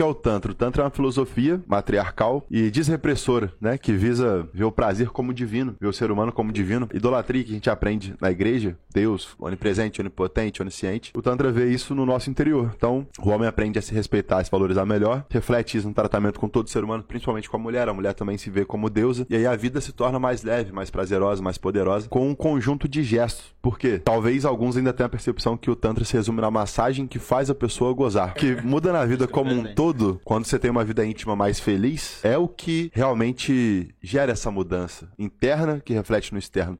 que é o Tantra? O Tantra é uma filosofia matriarcal e desrepressora, né? Que visa ver o prazer como divino, ver o ser humano como divino. Idolatria que a gente aprende na igreja, Deus, onipresente, onipotente, onisciente. O Tantra vê isso no nosso interior. Então, o homem aprende a se respeitar, a se valorizar melhor, reflete isso no tratamento com todo ser humano, principalmente com a mulher. A mulher também se vê como deusa. E aí a vida se torna mais leve, mais prazerosa, mais poderosa, com um conjunto de gestos. Porque talvez alguns ainda tenham a percepção que o Tantra se resume na massagem que faz a pessoa gozar. Que muda na vida como um todo, quando você tem uma vida íntima mais feliz, é o que realmente gera essa mudança interna que reflete no externo.